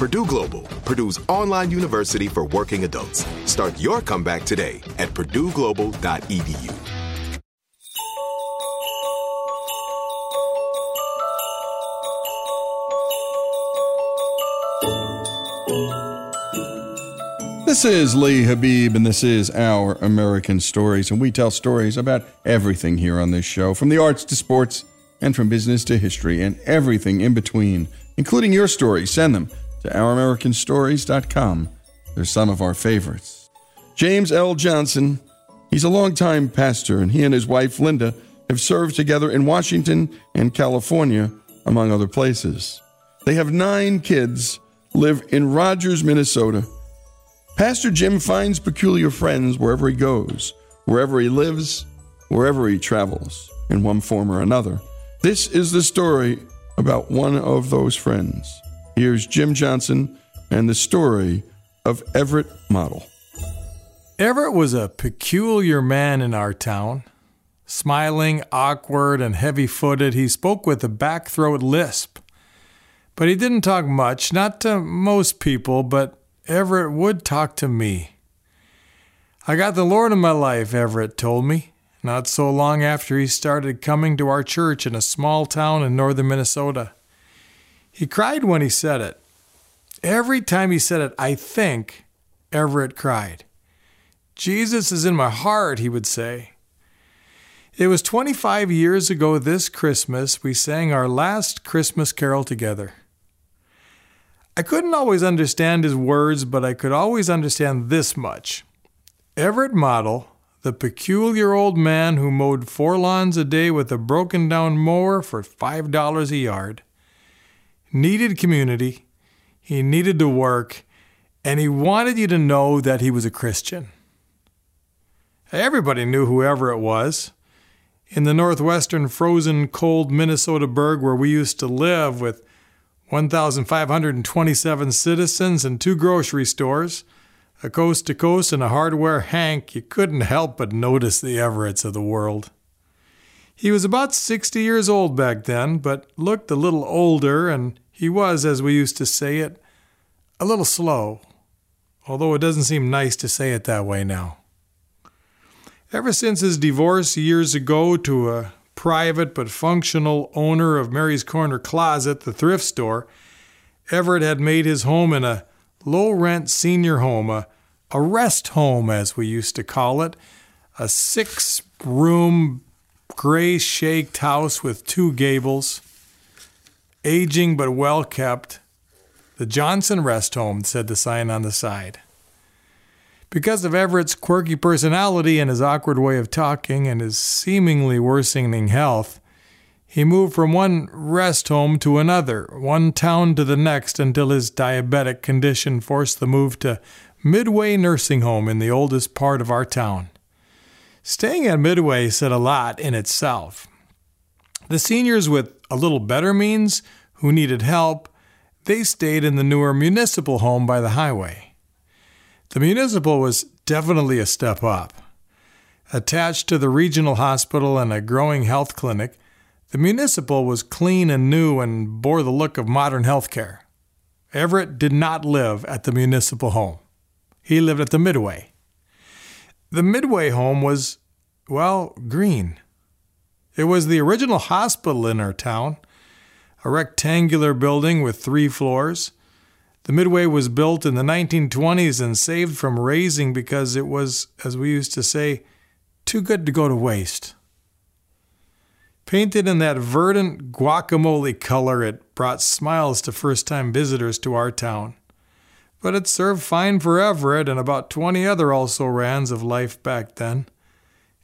Purdue Global, Purdue's online university for working adults. Start your comeback today at purdueglobal.edu. This is Lee Habib, and this is Our American Stories. And we tell stories about everything here on this show from the arts to sports, and from business to history, and everything in between, including your stories. Send them to OurAmericanStories.com. They're some of our favorites. James L. Johnson, he's a longtime pastor, and he and his wife Linda have served together in Washington and California, among other places. They have nine kids, live in Rogers, Minnesota Pastor Jim finds peculiar friends wherever he goes, wherever he lives, wherever he travels, in one form or another. This is the story about one of those friends. Here's Jim Johnson and the story of Everett Model. Everett was a peculiar man in our town. Smiling, awkward, and heavy footed, he spoke with a back throat lisp. But he didn't talk much, not to most people, but Everett would talk to me. I got the Lord in my life, Everett told me, not so long after he started coming to our church in a small town in northern Minnesota. He cried when he said it. Every time he said it, I think Everett cried. Jesus is in my heart, he would say. It was 25 years ago this Christmas we sang our last Christmas carol together. I couldn't always understand his words, but I could always understand this much. Everett Model, the peculiar old man who mowed four lawns a day with a broken down mower for $5 a yard, needed community, he needed to work, and he wanted you to know that he was a Christian. Everybody knew who Everett was. In the northwestern frozen cold Minnesota burg where we used to live with 1,527 citizens and two grocery stores, a coast to coast and a hardware hank, you couldn't help but notice the Everetts of the world. He was about 60 years old back then, but looked a little older, and He was, as we used to say it, a little slow, although it doesn't seem nice to say it that way now. Ever since his divorce years ago to a private but functional owner of Mary's Corner Closet, the thrift store, Everett had made his home in a low rent senior home, a, a rest home, as we used to call it, a six room, gray shaked house with two gables, aging but well kept. The Johnson Rest Home, said the sign on the side. Because of Everett's quirky personality and his awkward way of talking and his seemingly worsening health, he moved from one rest home to another, one town to the next, until his diabetic condition forced the move to Midway Nursing Home in the oldest part of our town. Staying at Midway said a lot in itself. The seniors with a little better means who needed help, they stayed in the newer municipal home by the highway. The municipal was definitely a step up. Attached to the regional hospital and a growing health clinic, the municipal was clean and new and bore the look of modern health care. Everett did not live at the municipal home. He lived at the Midway. The Midway home was, well, green. It was the original hospital in our town, a rectangular building with three floors. The Midway was built in the 1920s and saved from razing because it was, as we used to say, too good to go to waste. Painted in that verdant guacamole color, it brought smiles to first time visitors to our town. But it served fine for Everett and about 20 other also rans of life back then.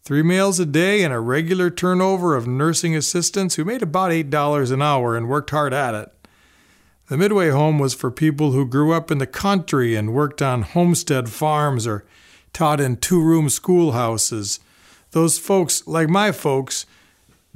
Three meals a day and a regular turnover of nursing assistants who made about $8 an hour and worked hard at it. The Midway home was for people who grew up in the country and worked on homestead farms or taught in two room schoolhouses. Those folks, like my folks,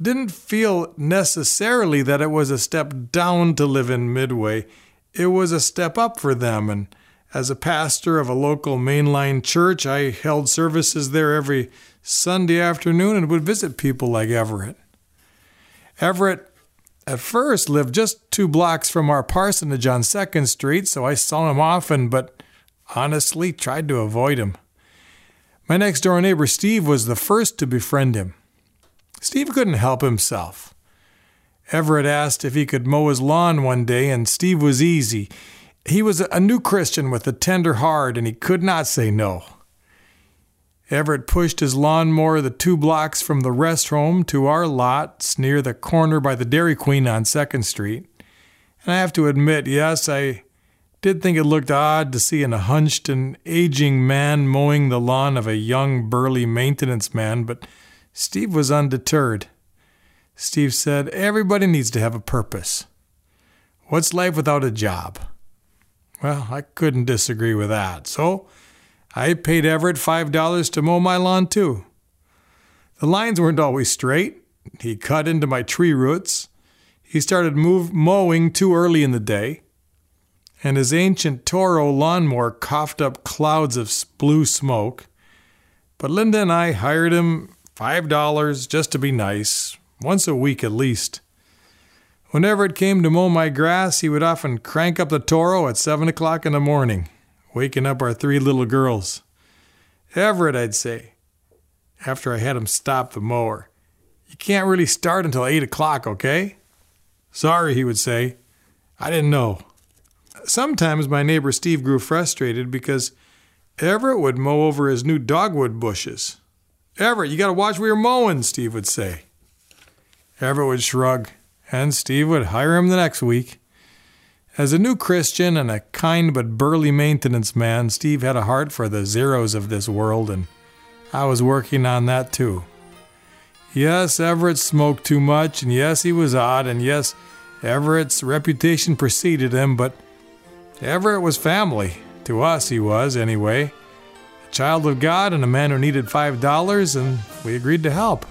didn't feel necessarily that it was a step down to live in Midway. It was a step up for them. And as a pastor of a local mainline church, I held services there every Sunday afternoon and would visit people like Everett. Everett at first lived just two blocks from our parsonage on 2nd Street, so I saw him often, but honestly tried to avoid him. My next door neighbor Steve was the first to befriend him. Steve couldn't help himself. Everett asked if he could mow his lawn one day, and Steve was easy. He was a new Christian with a tender heart, and he could not say no. Everett pushed his lawnmower the two blocks from the rest home to our lots near the corner by the Dairy Queen on 2nd Street. And I have to admit, yes, I did think it looked odd to see an hunched and aging man mowing the lawn of a young, burly maintenance man, but Steve was undeterred. Steve said, Everybody needs to have a purpose. What's life without a job? Well, I couldn't disagree with that. So I paid Everett $5 to mow my lawn too. The lines weren't always straight. He cut into my tree roots. He started move, mowing too early in the day. And his ancient Toro lawnmower coughed up clouds of blue smoke. But Linda and I hired him $5 just to be nice, once a week at least. Whenever it came to mow my grass, he would often crank up the Toro at 7 o'clock in the morning, waking up our three little girls. Everett, I'd say, after I had him stop the mower. You can't really start until 8 o'clock, okay? Sorry, he would say. I didn't know. Sometimes my neighbor Steve grew frustrated because Everett would mow over his new dogwood bushes. Everett, you got to watch where you're mowing, Steve would say. Everett would shrug, and Steve would hire him the next week. As a new Christian and a kind but burly maintenance man, Steve had a heart for the zeros of this world, and I was working on that too. Yes, Everett smoked too much, and yes, he was odd, and yes, Everett's reputation preceded him, but Everett was family. To us, he was, anyway A child of God and a man who needed $5, and we agreed to help.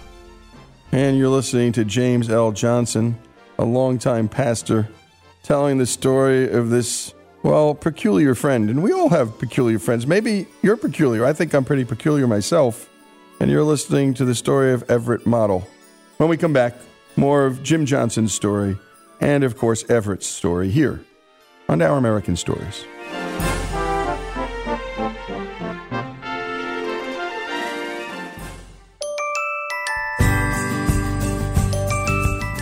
And you're listening to James L. Johnson, a longtime pastor, telling the story of this, well, peculiar friend. And we all have peculiar friends. Maybe you're peculiar. I think I'm pretty peculiar myself. And you're listening to the story of Everett Model. When we come back, more of Jim Johnson's story and of course, Everett's story here on Our American Stories.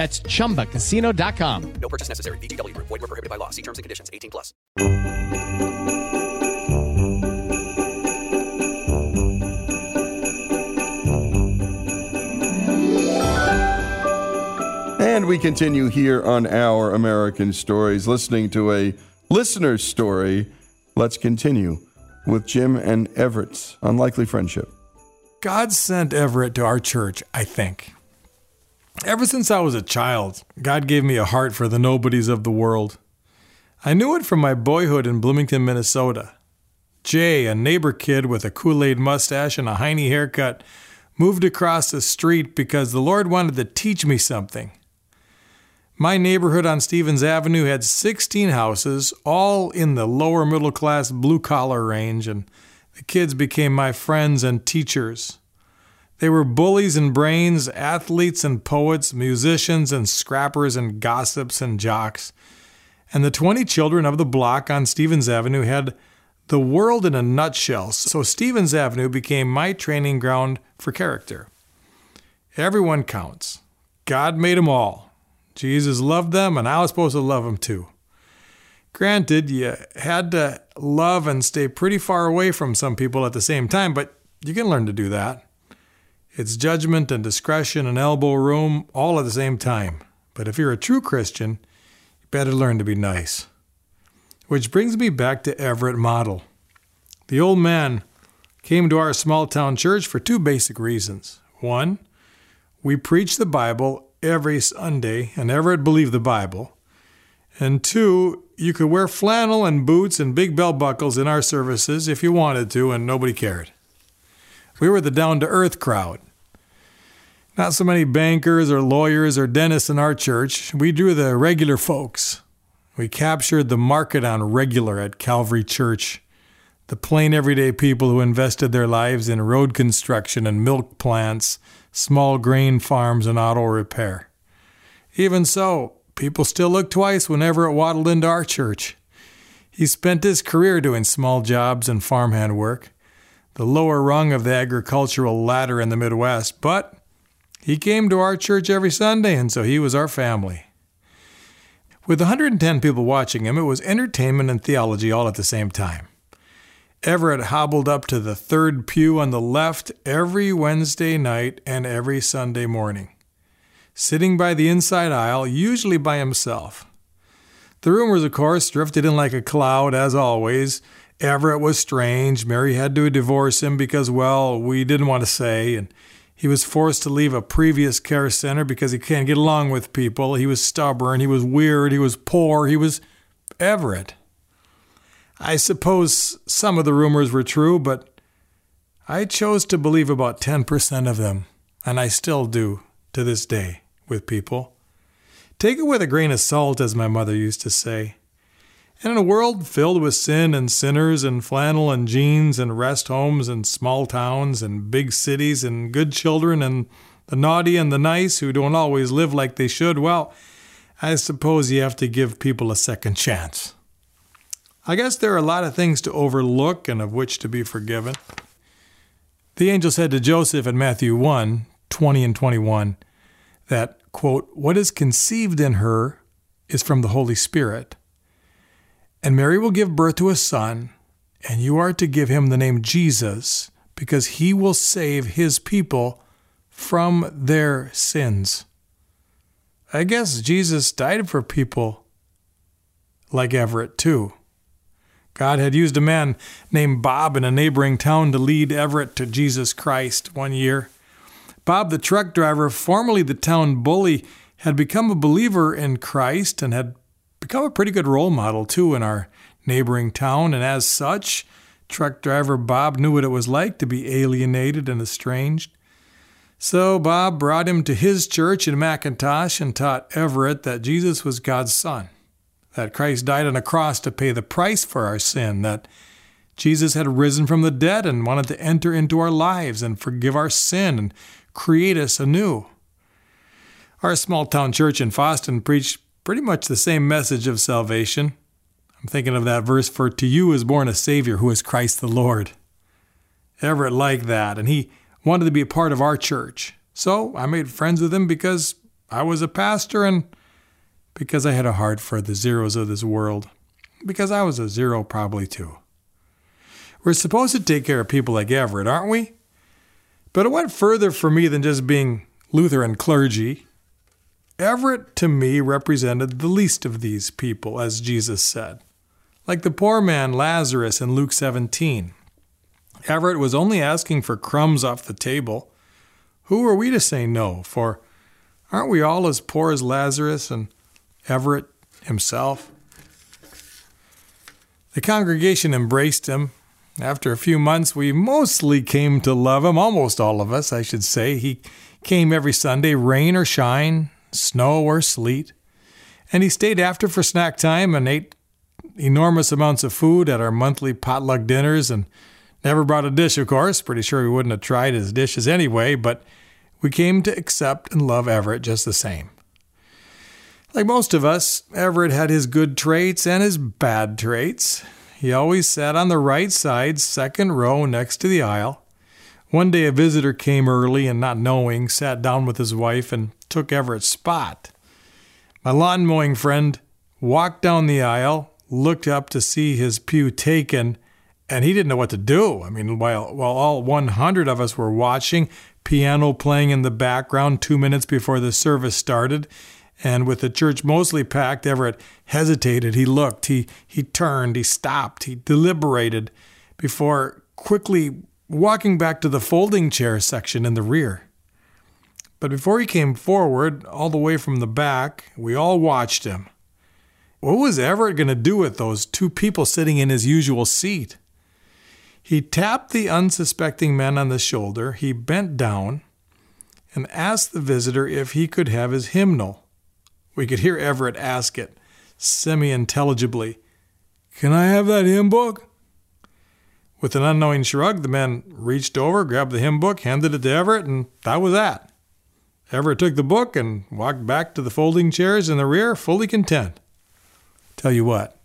That's chumbacasino.com. No purchase necessary. VGW Group. Void were prohibited by law. See terms and conditions. 18 plus. And we continue here on Our American Stories, listening to a listener's story. Let's continue with Jim and Everett's unlikely friendship. God sent Everett to our church, I think. Ever since I was a child, God gave me a heart for the nobodies of the world. I knew it from my boyhood in Bloomington, Minnesota. Jay, a neighbor kid with a Kool Aid mustache and a Heine haircut, moved across the street because the Lord wanted to teach me something. My neighborhood on Stevens Avenue had 16 houses, all in the lower middle class blue collar range, and the kids became my friends and teachers. They were bullies and brains, athletes and poets, musicians and scrappers and gossips and jocks. And the 20 children of the block on Stevens Avenue had the world in a nutshell, so Stevens Avenue became my training ground for character. Everyone counts. God made them all. Jesus loved them, and I was supposed to love them too. Granted, you had to love and stay pretty far away from some people at the same time, but you can learn to do that. It's judgment and discretion and elbow room all at the same time. But if you're a true Christian, you better learn to be nice. Which brings me back to Everett Model. The old man came to our small town church for two basic reasons. One, we preach the Bible every Sunday, and Everett believed the Bible. And two, you could wear flannel and boots and big belt buckles in our services if you wanted to, and nobody cared. We were the down to earth crowd. Not so many bankers or lawyers or dentists in our church. We drew the regular folks. We captured the market on regular at Calvary Church. The plain everyday people who invested their lives in road construction and milk plants, small grain farms, and auto repair. Even so, people still look twice when Everett waddled into our church. He spent his career doing small jobs and farmhand work, the lower rung of the agricultural ladder in the Midwest, but he came to our church every Sunday, and so he was our family. With 110 people watching him, it was entertainment and theology all at the same time. Everett hobbled up to the third pew on the left every Wednesday night and every Sunday morning, sitting by the inside aisle, usually by himself. The rumors, of course, drifted in like a cloud, as always. Everett was strange. Mary had to divorce him because, well, we didn't want to say, and he was forced to leave a previous care center because he can't get along with people. He was stubborn. He was weird. He was poor. He was Everett. I suppose some of the rumors were true, but I chose to believe about 10% of them, and I still do to this day with people. Take it with a grain of salt, as my mother used to say. And in a world filled with sin and sinners and flannel and jeans and rest homes and small towns and big cities and good children and the naughty and the nice who don't always live like they should, well, I suppose you have to give people a second chance. I guess there are a lot of things to overlook and of which to be forgiven. The angel said to Joseph in Matthew 1 20 and 21 that, quote, what is conceived in her is from the Holy Spirit. And Mary will give birth to a son, and you are to give him the name Jesus, because he will save his people from their sins. I guess Jesus died for people like Everett, too. God had used a man named Bob in a neighboring town to lead Everett to Jesus Christ one year. Bob, the truck driver, formerly the town bully, had become a believer in Christ and had become a pretty good role model, too, in our neighboring town. And as such, truck driver Bob knew what it was like to be alienated and estranged. So Bob brought him to his church in McIntosh and taught Everett that Jesus was God's Son that Christ died on a cross to pay the price for our sin, that Jesus had risen from the dead and wanted to enter into our lives and forgive our sin and create us anew. Our small town church in Fosston preached pretty much the same message of salvation. I'm thinking of that verse, For to you is born a Savior who is Christ the Lord. Everett liked that, and he wanted to be a part of our church. So I made friends with him because I was a pastor and because I had a heart for the zeros of this world, because I was a zero probably too. We're supposed to take care of people like Everett, aren't we? But it went further for me than just being Lutheran clergy. Everett to me represented the least of these people, as Jesus said. Like the poor man Lazarus in Luke 17. Everett was only asking for crumbs off the table. Who are we to say no? For aren't we all as poor as Lazarus and Everett himself. The congregation embraced him. After a few months, we mostly came to love him, almost all of us, I should say. He came every Sunday, rain or shine, snow or sleet. And he stayed after for snack time and ate enormous amounts of food at our monthly potluck dinners and never brought a dish, of course. Pretty sure we wouldn't have tried his dishes anyway, but we came to accept and love Everett just the same. Like most of us, Everett had his good traits and his bad traits. He always sat on the right side, second row, next to the aisle. One day a visitor came early and, not knowing, sat down with his wife and took Everett's spot. My lawn mowing friend walked down the aisle, looked up to see his pew taken, and he didn't know what to do. I mean, while, while all 100 of us were watching, piano playing in the background two minutes before the service started, and with the church mostly packed, Everett hesitated. He looked, he, he turned, he stopped, he deliberated before quickly walking back to the folding chair section in the rear. But before he came forward, all the way from the back, we all watched him. What was Everett going to do with those two people sitting in his usual seat? He tapped the unsuspecting man on the shoulder, he bent down, and asked the visitor if he could have his hymnal. We could hear Everett ask it, semi intelligibly Can I have that hymn book? With an unknowing shrug, the man reached over, grabbed the hymn book, handed it to Everett, and that was that. Everett took the book and walked back to the folding chairs in the rear, fully content. Tell you what,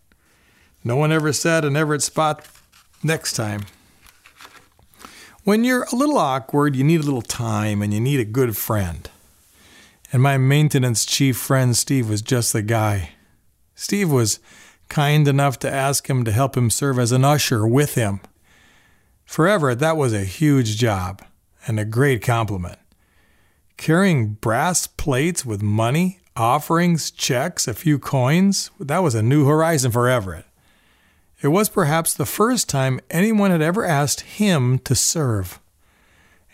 no one ever sat in Everett's spot next time. When you're a little awkward, you need a little time and you need a good friend. And my maintenance chief friend Steve was just the guy. Steve was kind enough to ask him to help him serve as an usher with him. For Everett, that was a huge job and a great compliment. Carrying brass plates with money, offerings, checks, a few coins, that was a new horizon for Everett. It was perhaps the first time anyone had ever asked him to serve.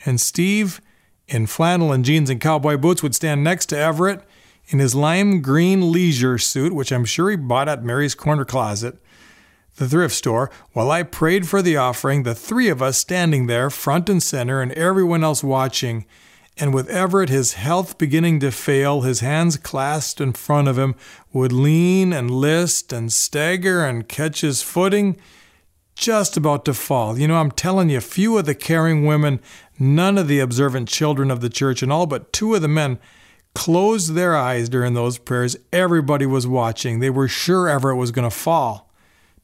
And Steve, in flannel and jeans and cowboy boots, would stand next to Everett in his lime green leisure suit, which I'm sure he bought at Mary's Corner Closet, the thrift store, while I prayed for the offering, the three of us standing there, front and center, and everyone else watching and with Everett, his health beginning to fail, his hands clasped in front of him, would lean and list and stagger and catch his footing, just about to fall. You know, I'm telling you, few of the caring women, none of the observant children of the church, and all but two of the men closed their eyes during those prayers. Everybody was watching. They were sure Everett was going to fall.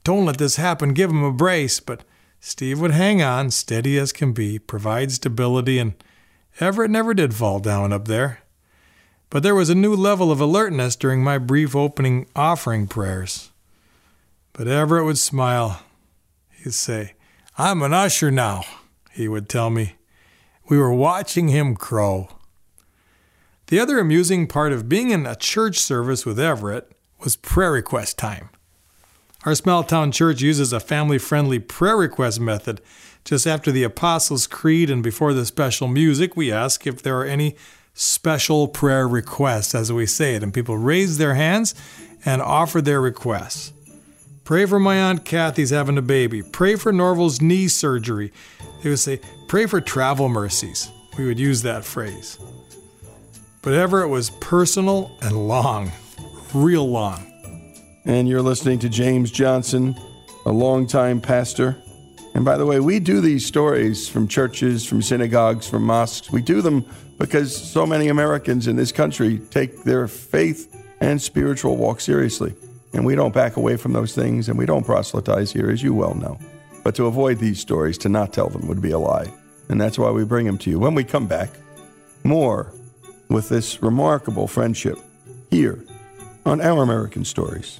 Don't let this happen. Give him a brace. But Steve would hang on, steady as can be, provide stability, and Everett never did fall down up there. But there was a new level of alertness during my brief opening offering prayers. But Everett would smile. He'd say, I'm an usher now, he would tell me. We were watching him crow. The other amusing part of being in a church service with Everett was prayer request time. Our small town church uses a family friendly prayer request method just after the Apostles' Creed and before the special music, we ask if there are any special prayer requests, as we say it, and people raise their hands and offer their requests. Pray for my Aunt Kathy's having a baby. Pray for Norval's knee surgery. They would say, Pray for travel mercies. We would use that phrase. But Everett was personal and long, real long. And you're listening to James Johnson, a longtime pastor and by the way, we do these stories from churches, from synagogues, from mosques. We do them because so many Americans in this country take their faith and spiritual walk seriously. And we don't back away from those things and we don't proselytize here, as you well know. But to avoid these stories, to not tell them would be a lie. And that's why we bring them to you. When we come back, more with this remarkable friendship here on Our American Stories.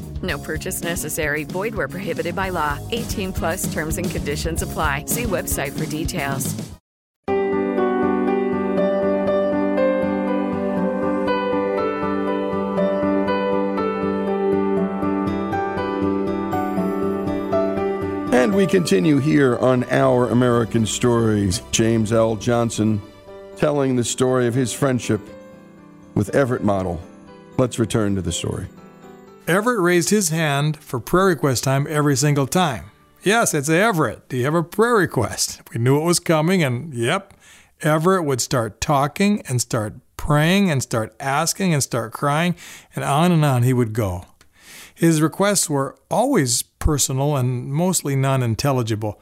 No purchase necessary. Void where prohibited by law. 18 plus terms and conditions apply. See website for details. And we continue here on Our American Stories. James L. Johnson telling the story of his friendship with Everett Model. Let's return to the story. Everett raised his hand for prayer request time every single time. Yes, it's Everett. Do you have a prayer request? We knew it was coming, and yep, Everett would start talking and start praying and start asking and start crying, and on and on he would go. His requests were always personal and mostly non intelligible.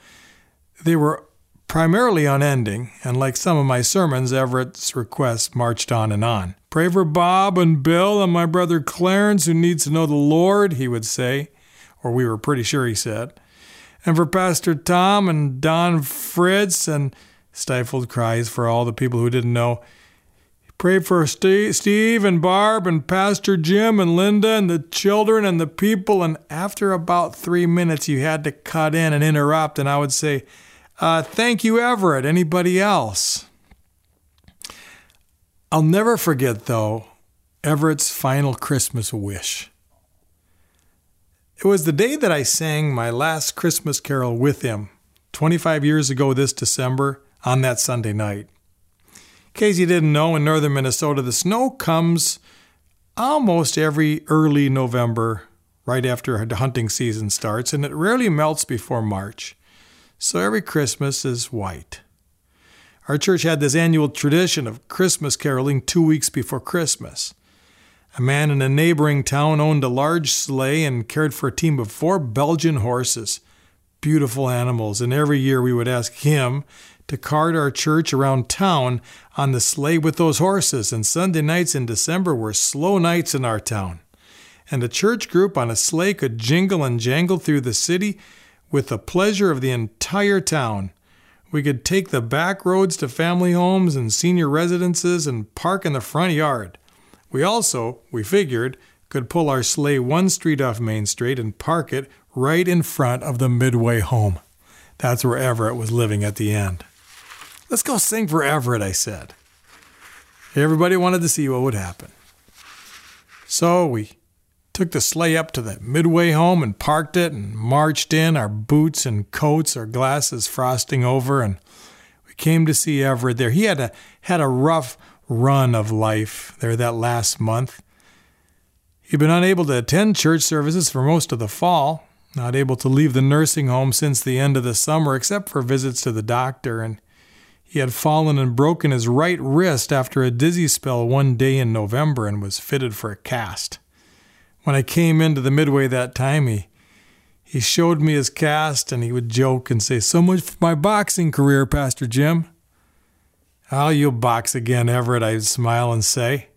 They were primarily unending, and like some of my sermons, Everett's requests marched on and on. Pray for Bob and Bill and my brother Clarence, who needs to know the Lord, he would say, or we were pretty sure he said. And for Pastor Tom and Don Fritz, and stifled cries for all the people who didn't know. Pray for Steve and Barb and Pastor Jim and Linda and the children and the people. And after about three minutes, you had to cut in and interrupt, and I would say, uh, Thank you, Everett. Anybody else? I'll never forget, though, Everett's final Christmas wish. It was the day that I sang my last Christmas carol with him, 25 years ago this December, on that Sunday night. In case you didn't know, in northern Minnesota, the snow comes almost every early November, right after the hunting season starts, and it rarely melts before March. So every Christmas is white. Our church had this annual tradition of Christmas caroling two weeks before Christmas. A man in a neighboring town owned a large sleigh and cared for a team of four Belgian horses, beautiful animals, and every year we would ask him to cart our church around town on the sleigh with those horses, and Sunday nights in December were slow nights in our town. And the church group on a sleigh could jingle and jangle through the city with the pleasure of the entire town. We could take the back roads to family homes and senior residences and park in the front yard. We also, we figured, could pull our sleigh one street off Main Street and park it right in front of the Midway home. That's where Everett was living at the end. Let's go sing for Everett, I said. Everybody wanted to see what would happen. So we took the sleigh up to the Midway home and parked it and marched in, our boots and coats, our glasses frosting over, and we came to see Everett there. He had a had a rough run of life there that last month. He'd been unable to attend church services for most of the fall, not able to leave the nursing home since the end of the summer except for visits to the doctor, and he had fallen and broken his right wrist after a dizzy spell one day in November and was fitted for a cast. When I came into the midway that time, he, He showed me his cast and he would joke and say, So much for my boxing career, Pastor Jim. Oh, you'll box again, Everett, I'd smile and say.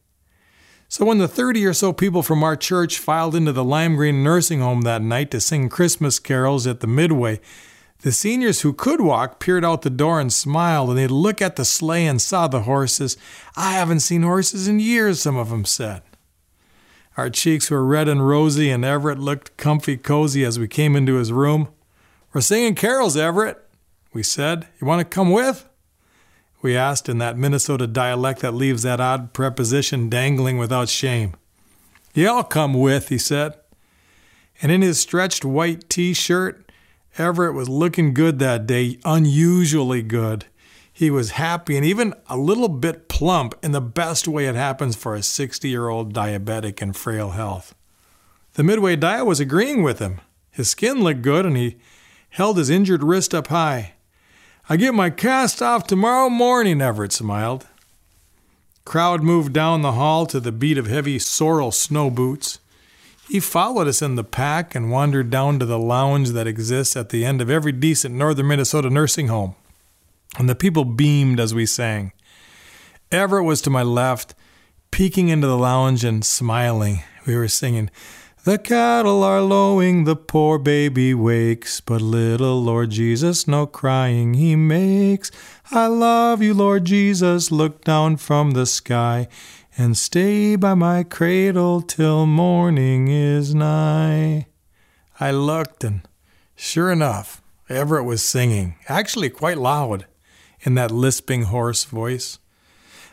So when the 30 or so people from our church filed into the Lime Green nursing home that night to sing Christmas carols at the Midway, the seniors who could walk peered out the door and smiled, and they'd look at the sleigh and saw the horses. I haven't seen horses in years, some of them said. Our cheeks were red and rosy, and Everett looked comfy cozy as we came into his room. We're singing carols, Everett, we said. You want to come with? We asked in that Minnesota dialect that leaves that odd preposition dangling without shame. Yeah, I'll come with, he said. And in his stretched white t shirt, Everett was looking good that day, unusually good. He was happy and even a little bit plump in the best way it happens for a 60 year old diabetic in frail health. The Midway diet was agreeing with him. His skin looked good and he held his injured wrist up high. I get my cast off tomorrow morning, Everett smiled. Crowd moved down the hall to the beat of heavy Sorel snow boots. He followed us in the pack and wandered down to the lounge that exists at the end of every decent northern Minnesota nursing home and the people beamed as we sang. Everett was to my left, peeking into the lounge and smiling. We were singing, The cattle are lowing, the poor baby wakes, but little Lord Jesus no crying he makes. I love you, Lord Jesus, look down from the sky and stay by my cradle till morning is nigh. I looked, and sure enough, Everett was singing, actually quite loud in that lisping hoarse voice.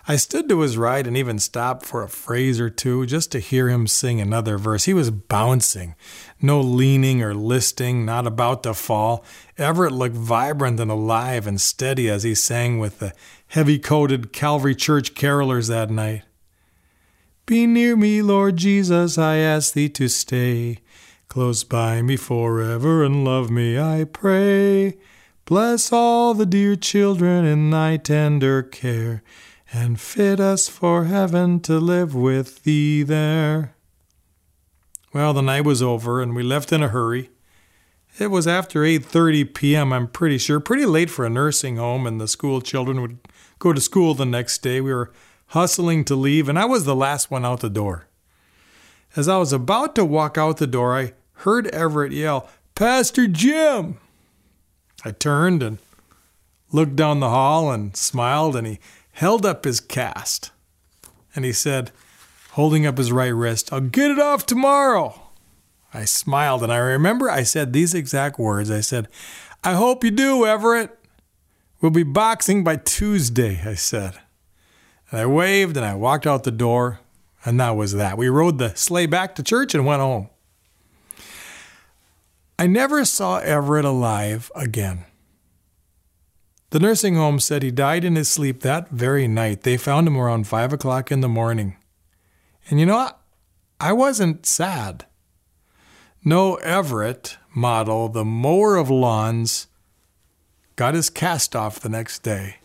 I stood to his right and even stopped for a phrase or two just to hear him sing another verse. He was bouncing, no leaning or listing, not about to fall. Everett looked vibrant and alive and steady as he sang with the heavy coated Calvary Church carolers that night. Be near me, Lord Jesus, I ask thee to stay. Close by me forever and love me, I pray. Bless all the dear children in thy tender care, and fit us for heaven to live with thee there. Well, the night was over, and we left in a hurry. It was after 8:30 p.m., I'm pretty sure, pretty late for a nursing home, and the school children would go to school the next day. We were hustling to leave, and I was the last one out the door. As I was about to walk out the door, I heard Everett yell, Pastor Jim! I turned and looked down the hall and smiled, and he held up his cast. And he said, holding up his right wrist, I'll get it off tomorrow. I smiled, and I remember I said these exact words. I said, I hope you do, Everett. We'll be boxing by Tuesday, I said. And I waved and I walked out the door, and that was that. We rode the sleigh back to church and went home. I never saw Everett alive again. The nursing home said he died in his sleep that very night. They found him around 5 o'clock in the morning. And you know what? I wasn't sad. No Everett Model, the mower of lawns, got his cast off the next day.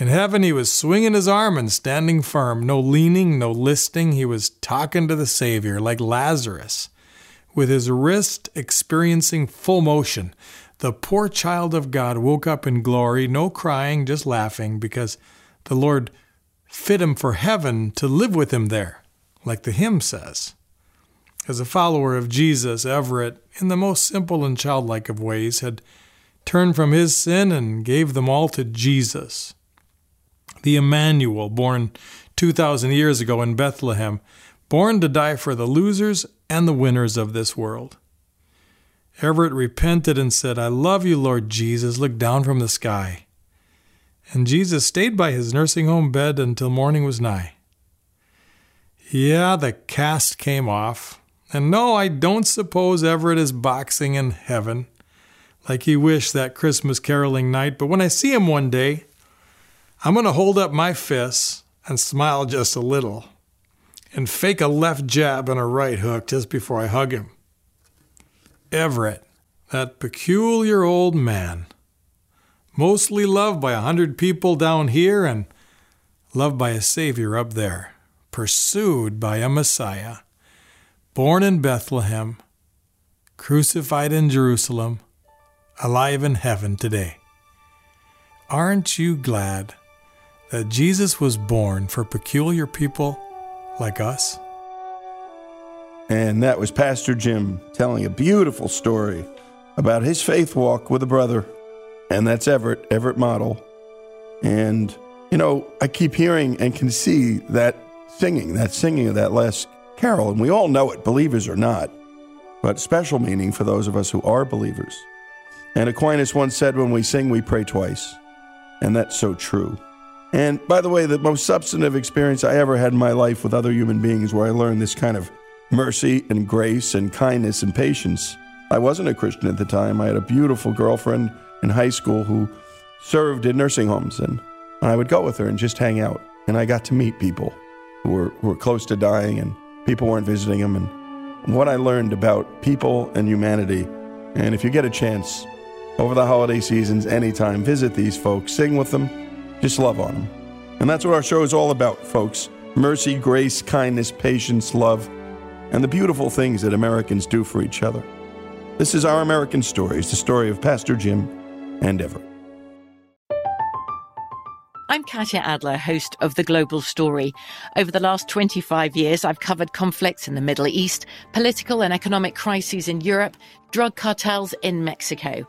In heaven, he was swinging his arm and standing firm, no leaning, no listing. He was talking to the Savior like Lazarus with his wrist experiencing full motion. The poor child of God woke up in glory, no crying, just laughing, because the Lord fit him for heaven to live with him there, like the hymn says. As a follower of Jesus, Everett, in the most simple and childlike of ways, had turned from his sin and gave them all to Jesus. The Emmanuel, born 2,000 years ago in Bethlehem, born to die for the losers and the winners of this world. Everett repented and said, I love you, Lord Jesus. Look down from the sky. And Jesus stayed by his nursing home bed until morning was nigh. Yeah, the cast came off. And no, I don't suppose Everett is boxing in heaven like he wished that Christmas caroling night, but when I see him one day, I'm going to hold up my fists and smile just a little and fake a left jab and a right hook just before I hug him. Everett, that peculiar old man, mostly loved by a hundred people down here and loved by a Savior up there, pursued by a Messiah, born in Bethlehem, crucified in Jerusalem, alive in heaven today. Aren't you glad that Jesus was born for peculiar people like us? And that was Pastor Jim telling a beautiful story about his faith walk with a brother. And that's Everett, Everett Model. And, you know, I keep hearing and can see that singing, that singing of that last carol. And we all know it, believers or not, but special meaning for those of us who are believers. And Aquinas once said, when we sing, we pray twice. And that's so true. And by the way, the most substantive experience I ever had in my life with other human beings where I learned this kind of mercy and grace and kindness and patience. I wasn't a Christian at the time. I had a beautiful girlfriend in high school who served in nursing homes, and I would go with her and just hang out. And I got to meet people who were, who were close to dying, and people weren't visiting them. And what I learned about people and humanity. And if you get a chance over the holiday seasons, anytime, visit these folks, sing with them, just love on them. And that's what our show is all about, folks mercy, grace, kindness, patience, love and the beautiful things that Americans do for each other. This is Our American Stories, the story of Pastor Jim and Everett. I'm Katya Adler, host of The Global Story. Over the last 25 years, I've covered conflicts in the Middle East, political and economic crises in Europe, drug cartels in Mexico.